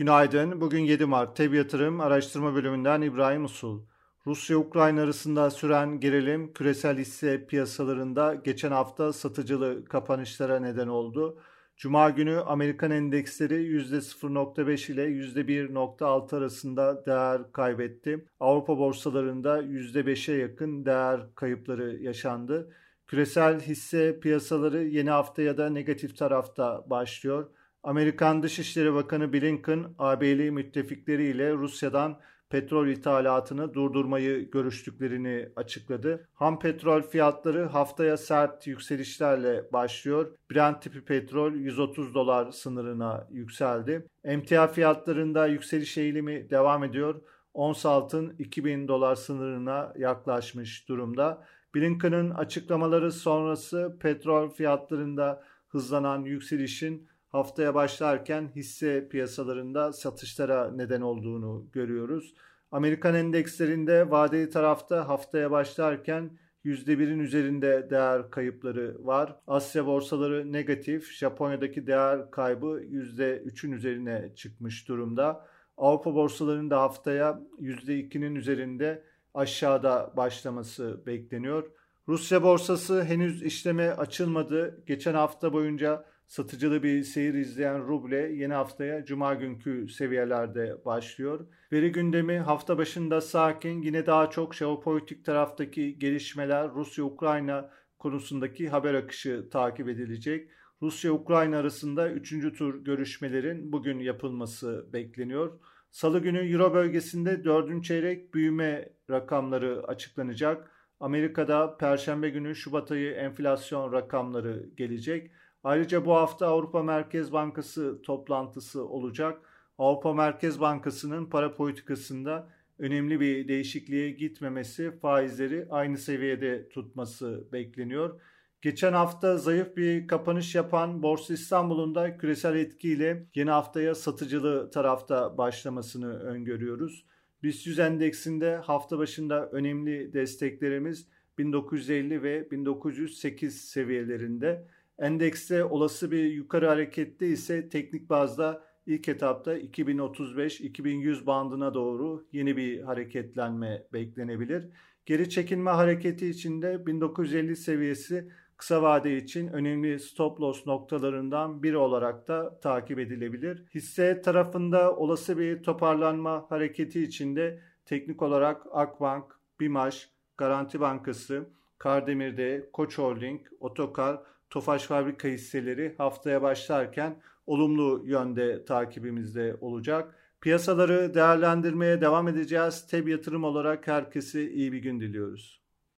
Günaydın. Bugün 7 Mart. TEB Yatırım Araştırma Bölümünden İbrahim Usul. Rusya-Ukrayna arasında süren gerilim küresel hisse piyasalarında geçen hafta satıcılı kapanışlara neden oldu. Cuma günü Amerikan endeksleri %0.5 ile %1.6 arasında değer kaybetti. Avrupa borsalarında %5'e yakın değer kayıpları yaşandı. Küresel hisse piyasaları yeni haftaya da negatif tarafta başlıyor. Amerikan Dışişleri Bakanı Blinken, AB'li müttefikleriyle Rusya'dan petrol ithalatını durdurmayı görüştüklerini açıkladı. Ham petrol fiyatları haftaya sert yükselişlerle başlıyor. Brent tipi petrol 130 dolar sınırına yükseldi. Emtia fiyatlarında yükseliş eğilimi devam ediyor. Ons altın 2000 dolar sınırına yaklaşmış durumda. Blinken'ın açıklamaları sonrası petrol fiyatlarında hızlanan yükselişin haftaya başlarken hisse piyasalarında satışlara neden olduğunu görüyoruz. Amerikan endekslerinde vadeli tarafta haftaya başlarken %1'in üzerinde değer kayıpları var. Asya borsaları negatif. Japonya'daki değer kaybı %3'ün üzerine çıkmış durumda. Avrupa borsalarında haftaya %2'nin üzerinde aşağıda başlaması bekleniyor. Rusya borsası henüz işleme açılmadı. Geçen hafta boyunca satıcılı bir seyir izleyen ruble yeni haftaya cuma günkü seviyelerde başlıyor. Veri gündemi hafta başında sakin yine daha çok jeopolitik taraftaki gelişmeler Rusya-Ukrayna konusundaki haber akışı takip edilecek. Rusya-Ukrayna arasında 3. tur görüşmelerin bugün yapılması bekleniyor. Salı günü Euro bölgesinde 4. çeyrek büyüme rakamları açıklanacak. Amerika'da Perşembe günü Şubat ayı enflasyon rakamları gelecek. Ayrıca bu hafta Avrupa Merkez Bankası toplantısı olacak. Avrupa Merkez Bankası'nın para politikasında önemli bir değişikliğe gitmemesi, faizleri aynı seviyede tutması bekleniyor. Geçen hafta zayıf bir kapanış yapan Borsa İstanbul'un da küresel etkiyle yeni haftaya satıcılı tarafta başlamasını öngörüyoruz. BIST 100 endeksinde hafta başında önemli desteklerimiz 1950 ve 1908 seviyelerinde. Endekste olası bir yukarı harekette ise teknik bazda ilk etapta 2035-2100 bandına doğru yeni bir hareketlenme beklenebilir. Geri çekilme hareketi içinde 1950 seviyesi kısa vade için önemli stop loss noktalarından biri olarak da takip edilebilir. Hisse tarafında olası bir toparlanma hareketi içinde teknik olarak Akbank, Bimaş, Garanti Bankası, Kardemir'de, Koç Holding, Otokar, Tofaş Fabrika hisseleri haftaya başlarken olumlu yönde takibimizde olacak. Piyasaları değerlendirmeye devam edeceğiz. Teb yatırım olarak herkese iyi bir gün diliyoruz.